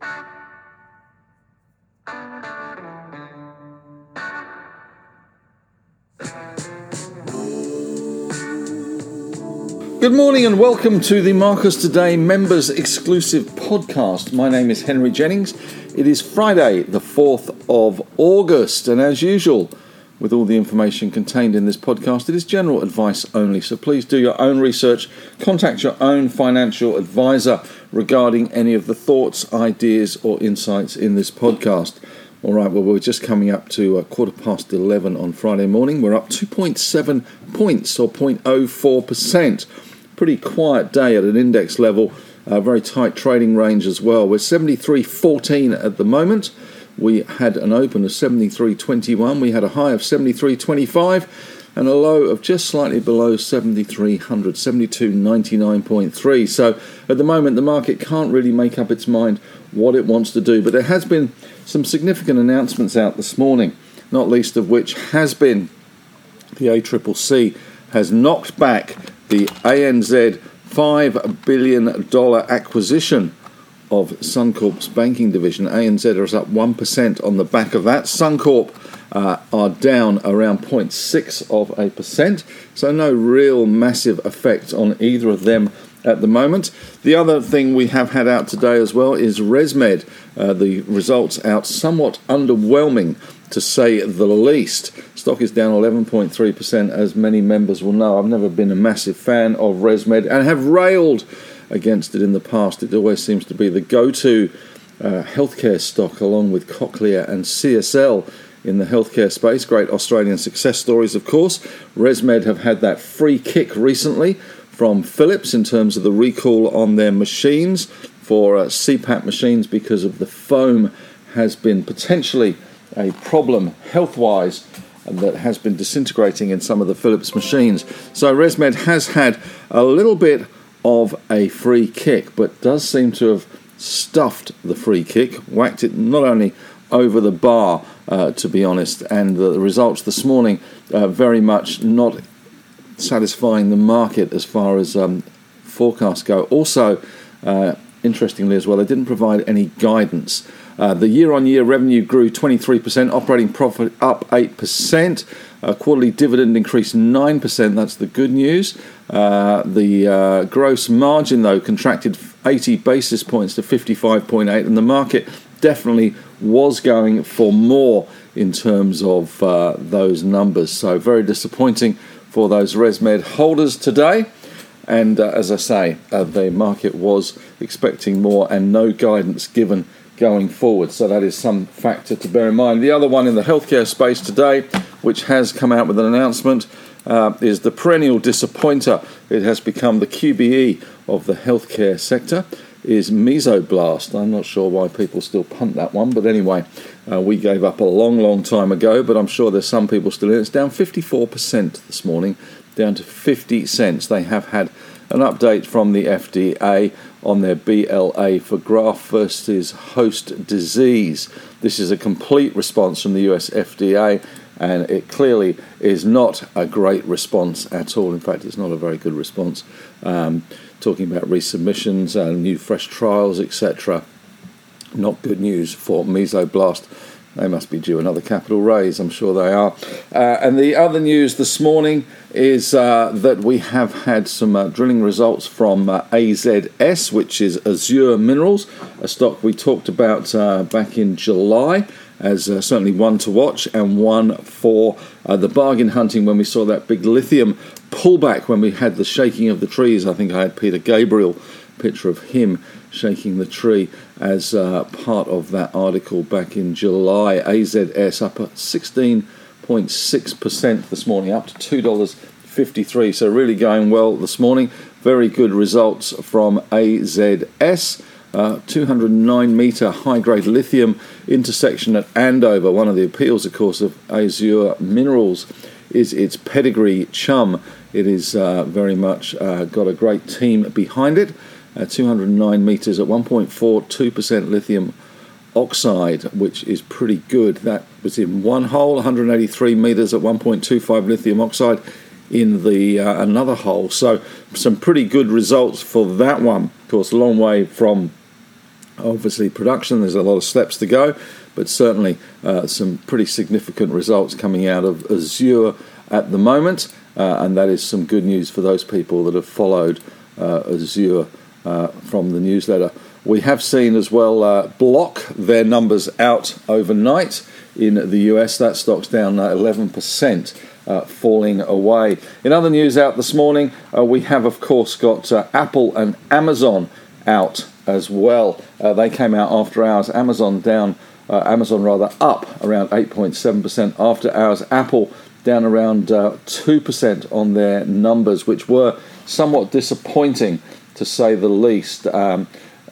Good morning and welcome to the Marcus Today members exclusive podcast. My name is Henry Jennings. It is Friday, the 4th of August, and as usual, with all the information contained in this podcast, it is general advice only. So please do your own research, contact your own financial advisor regarding any of the thoughts, ideas, or insights in this podcast. All right, well, we're just coming up to a quarter past 11 on Friday morning. We're up 2.7 points or 0.04% pretty quiet day at an index level, uh, very tight trading range as well. We're 73.14 at the moment. We had an open of 73.21. We had a high of 73.25 and a low of just slightly below 7300, 7299.3. So at the moment, the market can't really make up its mind what it wants to do. But there has been some significant announcements out this morning, not least of which has been the ACCC has knocked back the ANZ $5 billion acquisition of Suncorp's banking division. ANZ is up 1% on the back of that. Suncorp uh, are down around 0.6 of a percent, so no real massive effect on either of them at the moment. The other thing we have had out today as well is ResMed. Uh, the results out somewhat underwhelming to say the least. Stock is down 11.3%, as many members will know. I've never been a massive fan of ResMed and have railed against it in the past. It always seems to be the go to uh, healthcare stock, along with Cochlear and CSL in the healthcare space. Great Australian success stories, of course. ResMed have had that free kick recently from Philips in terms of the recall on their machines for uh, CPAP machines because of the foam has been potentially a problem health wise that has been disintegrating in some of the Philips machines. So ResMed has had a little bit of a free kick, but does seem to have stuffed the free kick, whacked it not only over the bar, uh, to be honest, and the results this morning uh, very much not satisfying the market as far as um, forecasts go. Also, uh, interestingly as well, they didn't provide any guidance. Uh, the year on year revenue grew 23%, operating profit up 8%, uh, quarterly dividend increased 9%. That's the good news. Uh, the uh, gross margin, though, contracted 80 basis points to 55.8, and the market definitely was going for more in terms of uh, those numbers. So, very disappointing for those ResMed holders today. And uh, as I say, uh, the market was expecting more and no guidance given going forward. So that is some factor to bear in mind. The other one in the healthcare space today, which has come out with an announcement, uh, is the perennial disappointer. It has become the QBE of the healthcare sector. Is Mesoblast. I'm not sure why people still punt that one, but anyway, uh, we gave up a long, long time ago. But I'm sure there's some people still in. It. It's down 54% this morning down to 50 cents. They have had an update from the FDA on their BLA for graft versus host disease. This is a complete response from the US FDA, and it clearly is not a great response at all. In fact, it's not a very good response. Um, talking about resubmissions, and new fresh trials, etc. Not good news for Mesoblast. They must be due another capital raise, I'm sure they are. Uh, and the other news this morning is uh, that we have had some uh, drilling results from uh, AZS, which is Azure Minerals, a stock we talked about uh, back in July as uh, certainly one to watch and one for the bargain hunting when we saw that big lithium pullback when we had the shaking of the trees. I think I had Peter Gabriel picture of him shaking the tree as uh, part of that article back in July. AZS up at 16.6% this morning, up to $2.53. So, really going well this morning. Very good results from AZS. Uh, 209 metre high grade lithium intersection at Andover. One of the appeals, of course, of Azure Minerals is its pedigree chum. It is uh, very much uh, got a great team behind it uh, 209 meters at 1.42% lithium oxide, which is pretty good. That was in one hole, 183 meters at 1.25 lithium oxide in the uh, another hole. So some pretty good results for that one. Of course, a long way from Obviously, production, there's a lot of steps to go, but certainly uh, some pretty significant results coming out of Azure at the moment, uh, and that is some good news for those people that have followed uh, Azure uh, from the newsletter. We have seen as well uh, Block their numbers out overnight in the US. That stock's down 11%. Uh, falling away. In other news out this morning, uh, we have, of course, got uh, Apple and Amazon out as well. Uh, they came out after hours. Amazon down, uh, Amazon rather up around 8.7% after hours. Apple down around 2% on their numbers, which were somewhat disappointing to say the least. Um,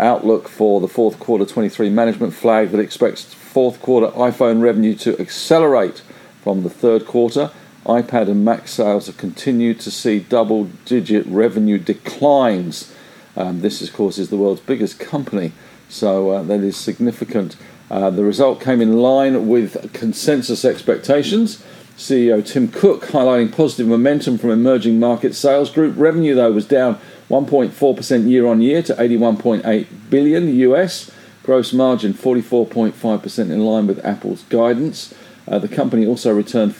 outlook for the fourth quarter 23 management flag that expects fourth quarter iPhone revenue to accelerate from the third quarter. iPad and Mac sales have continued to see double digit revenue declines. Um, this, of course, is the world's biggest company, so uh, that is significant. Uh, the result came in line with consensus expectations. CEO Tim Cook highlighting positive momentum from emerging market sales. Group revenue, though, was down 1.4% year on year to 81.8 billion US. Gross margin 44.5% in line with Apple's guidance. Uh, the company also returned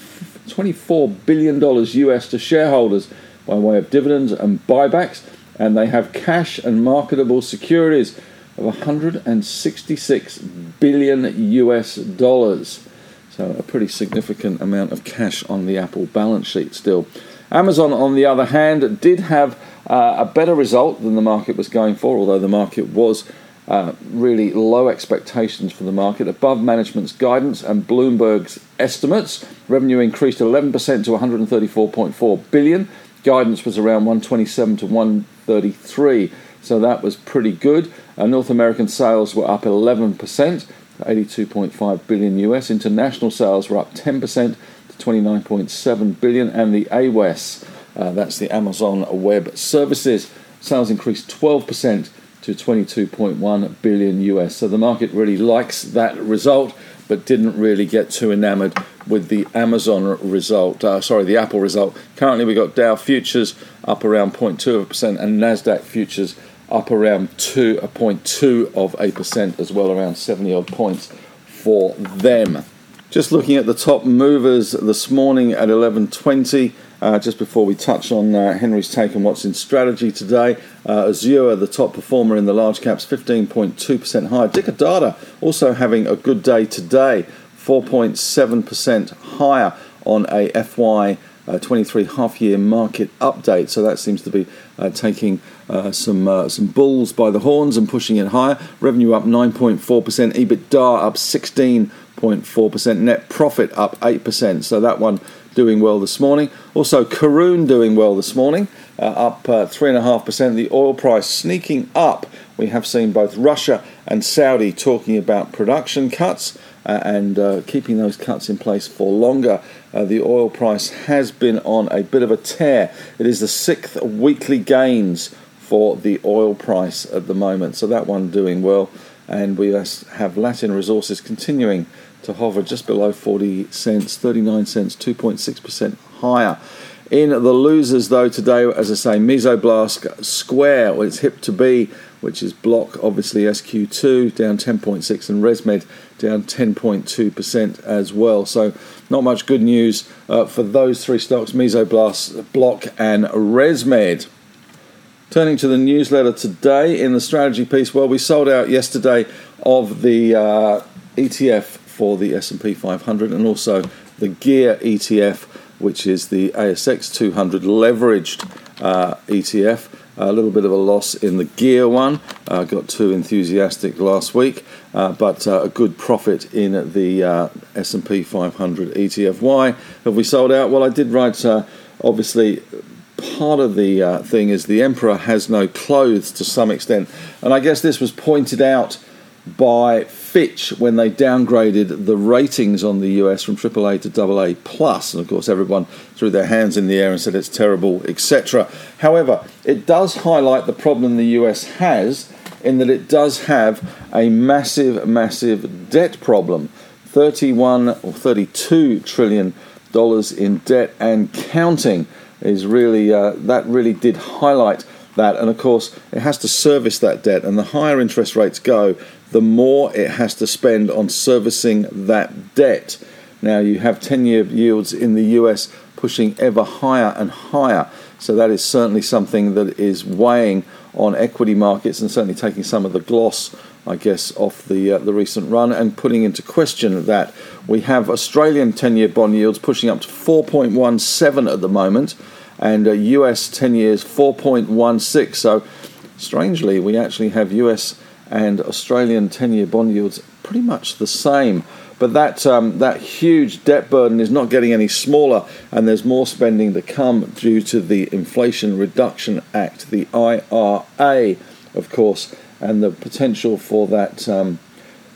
24 billion dollars US to shareholders by way of dividends and buybacks, and they have cash and marketable securities of 166 billion US dollars. So a pretty significant amount of cash on the Apple balance sheet still. Amazon, on the other hand, did have uh, a better result than the market was going for, although the market was uh, really low expectations for the market, above management's guidance and Bloomberg's estimates. Revenue increased 11% to 134.4 billion. Guidance was around 127 to 133, so that was pretty good. Uh, North American sales were up 11%, 82.5 billion US. International sales were up 10% to 29.7 billion, and the AWS uh, that's the Amazon Web Services. Sales increased 12% to 22.1 billion US. So the market really likes that result, but didn't really get too enamored with the Amazon result. Uh, sorry, the Apple result. Currently, we've got Dow futures up around 0.2% and Nasdaq futures up around 2.2 of a percent as well, around 70 odd points for them. Just looking at the top movers this morning at 11:20. Uh, just before we touch on uh, Henry's take on what's in strategy today, uh, Azure, the top performer in the large caps, 15.2% higher. Dicker Data also having a good day today, 4.7% higher on a FY uh, 23 half year market update. So that seems to be uh, taking uh, some uh, some bulls by the horns and pushing it higher. Revenue up 9.4%, EBITDA up 16.4%, net profit up 8%. So that one doing well this morning. Also, Karoon doing well this morning, uh, up uh, 3.5%. The oil price sneaking up. We have seen both Russia and Saudi talking about production cuts uh, and uh, keeping those cuts in place for longer. Uh, the oil price has been on a bit of a tear. It is the sixth weekly gains for the oil price at the moment, so that one doing well. And we have Latin Resources continuing to hover just below 40 cents, 39 cents, 2.6% higher. In the losers, though, today, as I say, Mesoblast Square, well, it's hip to be, which is block, obviously SQ2 down 10.6 and ResMed down 10.2% as well. So, not much good news uh, for those three stocks Mesoblast, Block, and ResMed. Turning to the newsletter today in the strategy piece, well, we sold out yesterday of the uh, ETF for the S&P 500 and also the Gear ETF, which is the ASX 200 leveraged uh, ETF. A little bit of a loss in the Gear one. Uh, got too enthusiastic last week, uh, but uh, a good profit in the uh, S&P 500 ETF. Why have we sold out? Well, I did write. Uh, obviously, part of the thing is the emperor has no clothes to some extent, and I guess this was pointed out by Fitch when they downgraded the ratings on the US from AAA to AA plus, and of course everyone threw their hands in the air and said it's terrible, etc. However, it does highlight the problem the US has in that it does have a massive, massive debt problem, 31 or 32 trillion dollars in debt and counting is really uh, that really did highlight that. And of course, it has to service that debt. And the higher interest rates go, the more it has to spend on servicing that debt. Now, you have 10 year yields in the US pushing ever higher and higher. So, that is certainly something that is weighing on equity markets and certainly taking some of the gloss, I guess, off the, uh, the recent run and putting into question that. We have Australian 10 year bond yields pushing up to 4.17 at the moment and uh, US 10 years 4.16. So, strangely, we actually have US and Australian 10 year bond yields pretty much the same. But that, um, that huge debt burden is not getting any smaller, and there's more spending to come due to the Inflation Reduction Act, the IRA, of course, and the potential for that um,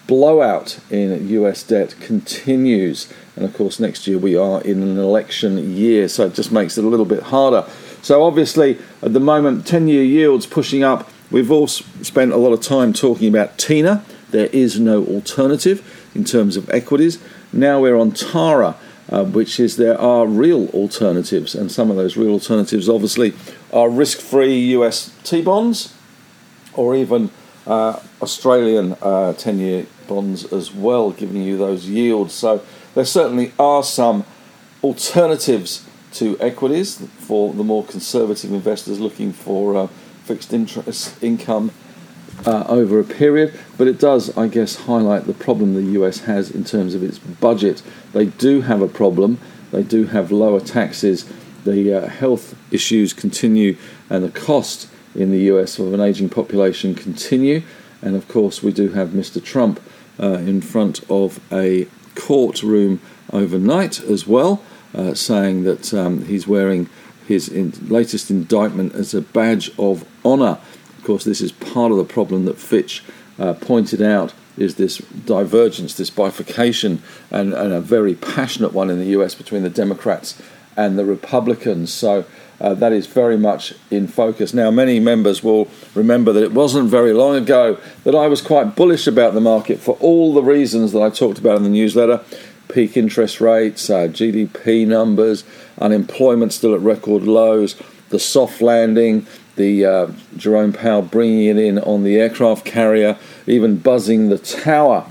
blowout in US debt continues. And of course, next year we are in an election year, so it just makes it a little bit harder. So, obviously, at the moment, 10 year yields pushing up. We've all spent a lot of time talking about TINA. There is no alternative in terms of equities. Now we're on TARA, uh, which is there are real alternatives, and some of those real alternatives obviously are risk free US T bonds or even uh, Australian 10 uh, year bonds as well, giving you those yields. So there certainly are some alternatives to equities for the more conservative investors looking for uh, fixed interest income uh, over a period, but it does, I guess, highlight the problem the US has in terms of its budget. They do have a problem, they do have lower taxes, the uh, health issues continue, and the cost in the US of an aging population continue. And of course, we do have Mr. Trump uh, in front of a courtroom overnight as well, uh, saying that um, he's wearing his in- latest indictment as a badge of honour. Of course, this is part of the problem that Fitch uh, pointed out is this divergence, this bifurcation, and, and, a very passionate one in the US between the Democrats and the Republicans. So uh, that is very much in focus. Now, many members will remember that it wasn't very long ago that I was quite bullish about the market for all the reasons that I talked about in the newsletter peak interest rates, uh, GDP numbers, unemployment still at record lows, the soft landing, the uh, Jerome Powell bringing it in on the aircraft carrier, even buzzing the tower,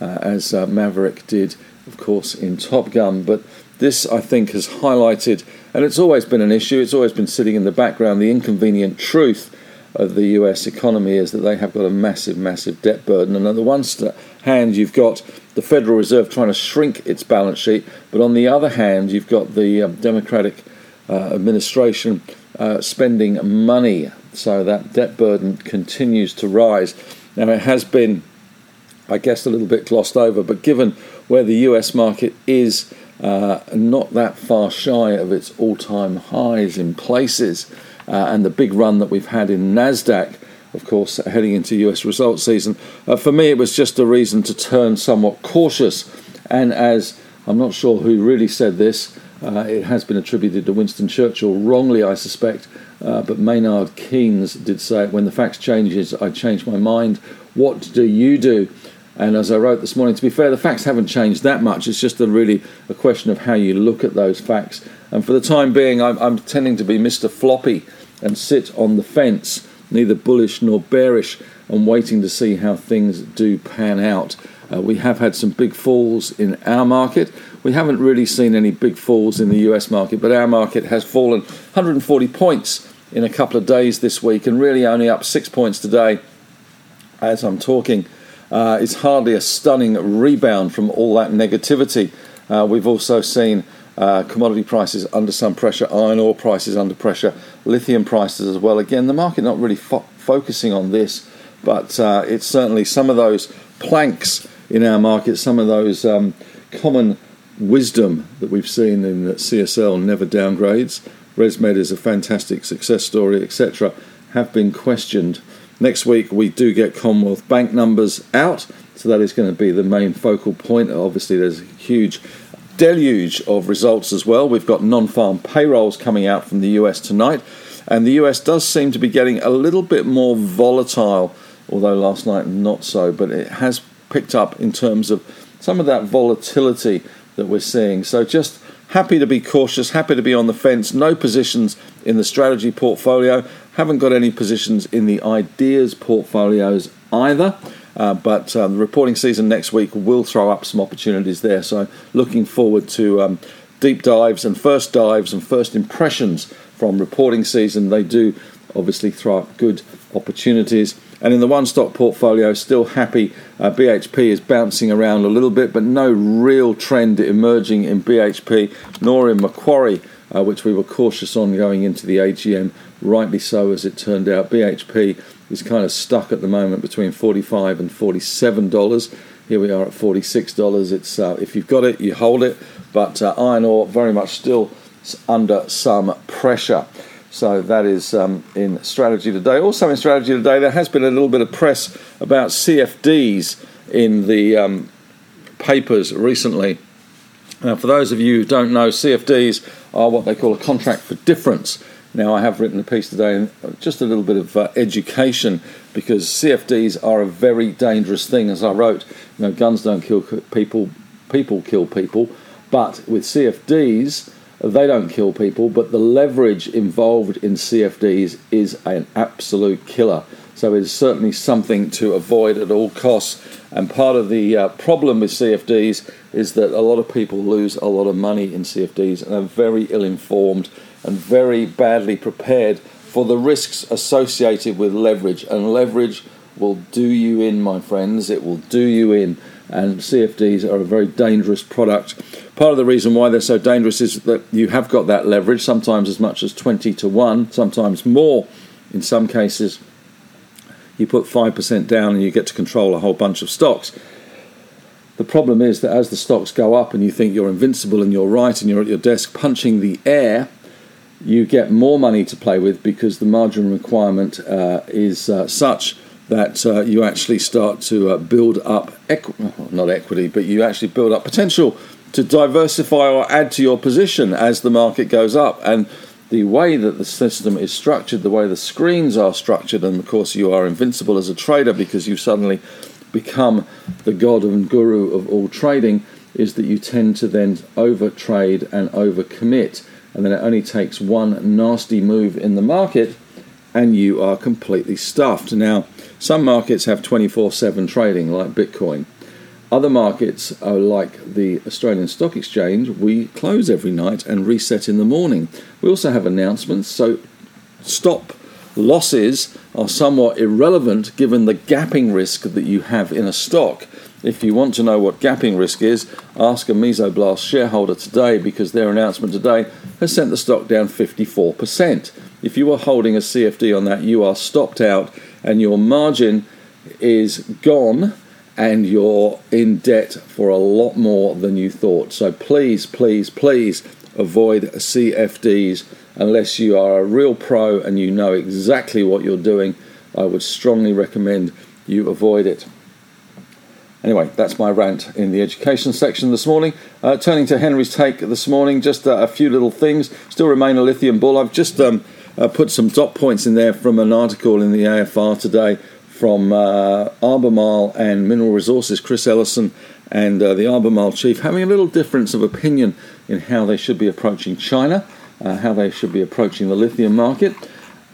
uh, as uh, Maverick did, of course, in Top Gun. But this, I think, has highlighted, and it's always been an issue, it's always been sitting in the background, the inconvenient truth of the US economy is that they have got a massive, massive debt burden. And on the one hand, you've got the Federal Reserve trying to shrink its balance sheet, but on the other hand, you've got the um, Democratic uh, administration uh, spending money. So that debt burden continues to rise. Now, it has been, I guess, a little bit glossed over, but given where the US market is uh, not that far shy of its all time highs in places, and the big run that we've had in NASDAQ, of course, heading into US results season, uh, for me it was just a reason to turn somewhat cautious. And as I'm not sure who really said this, uh, it has been attributed to Winston Churchill, wrongly, I suspect, uh, but Maynard Keynes did say, When the facts changes, I change my mind. What do you do? And as I wrote this morning, to be fair, the facts haven't changed that much. It's just a really a question of how you look at those facts. And for the time being, I'm, I'm tending to be Mr. Floppy and sit on the fence, neither bullish nor bearish, and waiting to see how things do pan out. Uh, we have had some big falls in our market. We haven't really seen any big falls in the US market, but our market has fallen 140 points in a couple of days this week and really only up six points today as I'm talking. Uh, it's hardly a stunning rebound from all that negativity. Uh, we've also seen uh, commodity prices under some pressure, iron ore prices under pressure, lithium prices as well. Again, the market not really fo- focusing on this, but uh, it's certainly some of those planks in our market, some of those um, common wisdom that we've seen in that CSL never downgrades. ResMed is a fantastic success story, etc., have been questioned. Next week, we do get Commonwealth Bank numbers out, so that is going to be the main focal point. Obviously, there's a huge deluge of results as well. We've got non farm payrolls coming out from the US tonight, and the US does seem to be getting a little bit more volatile, although last night not so, but it has picked up in terms of some of that volatility that we're seeing. So just happy to be cautious, happy to be on the fence. No positions in the strategy portfolio. Haven't got any positions in the ideas portfolios either. Uh, but um, the reporting season next week will throw up some opportunities there. So, looking forward to um, deep dives and first dives and first impressions from reporting season. They do obviously throw up good opportunities. And in the one stock portfolio, still happy. Uh, BHP is bouncing around a little bit, but no real trend emerging in BHP nor in Macquarie, uh, which we were cautious on going into the AGM. Rightly so, as it turned out. BHP is kind of stuck at the moment between 45 and 47 dollars. Here we are at 46 dollars. It's uh, if you've got it, you hold it. But uh, iron ore very much still under some pressure. So that is um, in strategy today. Also in strategy today, there has been a little bit of press about CFDs in the um, papers recently. Now, for those of you who don't know, CFDs are what they call a contract for difference. Now, I have written a piece today, just a little bit of uh, education, because CFDs are a very dangerous thing. As I wrote, you know, guns don't kill people, people kill people. But with CFDs, they don't kill people, but the leverage involved in CFDs is an absolute killer. So it is certainly something to avoid at all costs. And part of the uh, problem with CFDs is that a lot of people lose a lot of money in CFDs and are very ill informed and very badly prepared for the risks associated with leverage. And leverage will do you in, my friends. It will do you in and CFDs are a very dangerous product. Part of the reason why they're so dangerous is that you have got that leverage, sometimes as much as 20 to 1, sometimes more in some cases. You put 5% down and you get to control a whole bunch of stocks. The problem is that as the stocks go up and you think you're invincible and you're right and you're at your desk punching the air, you get more money to play with because the margin requirement uh, is uh, such that uh, you actually start to uh, build up, equ- not equity, but you actually build up potential to diversify or add to your position as the market goes up. And the way that the system is structured, the way the screens are structured, and of course you are invincible as a trader because you suddenly become the god and guru of all trading, is that you tend to then over trade and over commit. And then it only takes one nasty move in the market and you are completely stuffed. Now, some markets have 24 7 trading, like Bitcoin. Other markets are like the Australian Stock Exchange. We close every night and reset in the morning. We also have announcements, so stop losses are somewhat irrelevant given the gapping risk that you have in a stock. If you want to know what gapping risk is, ask a Mesoblast shareholder today because their announcement today has sent the stock down 54%. If you are holding a CFD on that, you are stopped out and your margin is gone and you're in debt for a lot more than you thought. So please, please, please avoid CFDs unless you are a real pro and you know exactly what you're doing. I would strongly recommend you avoid it. Anyway, that's my rant in the education section this morning. Uh, turning to Henry's take this morning, just uh, a few little things. Still remain a lithium bull. I've just um, uh, put some dot points in there from an article in the AFR today from uh, Albemarle and Mineral Resources, Chris Ellison and uh, the Albemarle chief, having a little difference of opinion in how they should be approaching China, uh, how they should be approaching the lithium market.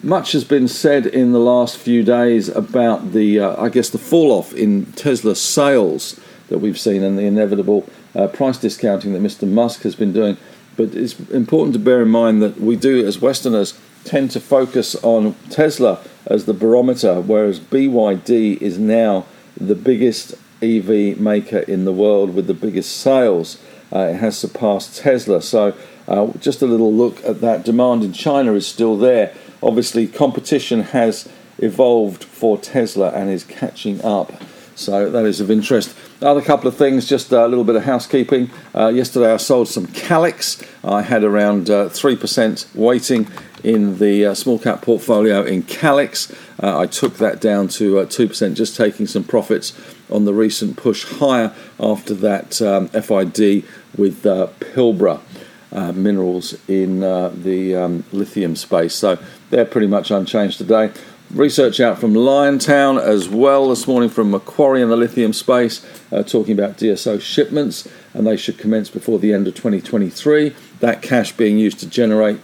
Much has been said in the last few days about the, uh, I guess, the fall off in Tesla sales that we've seen and the inevitable uh, price discounting that Mr. Musk has been doing. But it's important to bear in mind that we do, as Westerners, tend to focus on Tesla as the barometer, whereas BYD is now the biggest EV maker in the world with the biggest sales. Uh, it has surpassed Tesla. So, uh, just a little look at that. Demand in China is still there. Obviously, competition has evolved for Tesla and is catching up. So that is of interest. Other couple of things, just a little bit of housekeeping. Uh, yesterday I sold some Calix. I had around uh, 3% weighting in the uh, small cap portfolio in Calix. Uh, I took that down to uh, 2%, just taking some profits on the recent push higher after that um, FID with uh, Pilbara. Uh, minerals in uh, the um, lithium space. So they're pretty much unchanged today. research out from Liontown as well this morning from Macquarie in the lithium space, talking about DSO shipments, and they should commence before the end of 2023. That cash being used to generate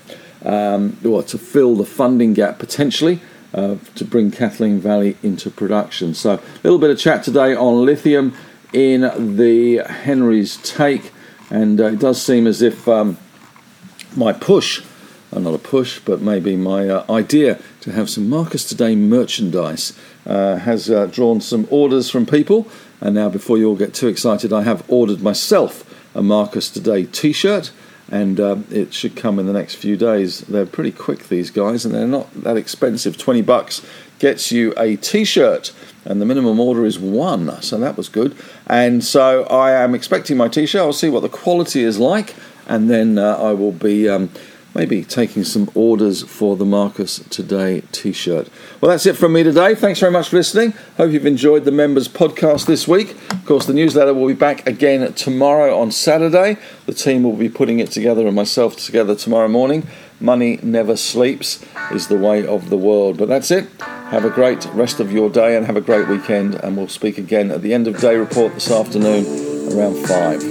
um, or to fill the funding gap potentially. Uh, to bring Kathleen Valley into production. So, a little bit of chat today on lithium in the Henry's take, and uh, it does seem as if um, my push, uh, not a push, but maybe my uh, idea to have some Marcus Today merchandise uh, has uh, drawn some orders from people. And now, before you all get too excited, I have ordered myself a Marcus Today t shirt and um, it should come in the next few days. They're pretty quick, these guys, and they're not that expensive. 20 bucks gets you a t shirt, and the minimum order is one, so that was good. And so I am expecting my t shirt. I'll see what the quality is like, and then uh, I will be. Um, maybe taking some orders for the Marcus Today t shirt. Well, that's it from me today. Thanks very much for listening. Hope you've enjoyed the members' podcast this week. Of course, the newsletter will be back again tomorrow on Saturday. The team will be putting it together and myself together tomorrow morning. Money never sleeps is the way of the world. But that's it. Have a great rest of your day and have a great weekend. And we'll speak again at the end of day report this afternoon around 5.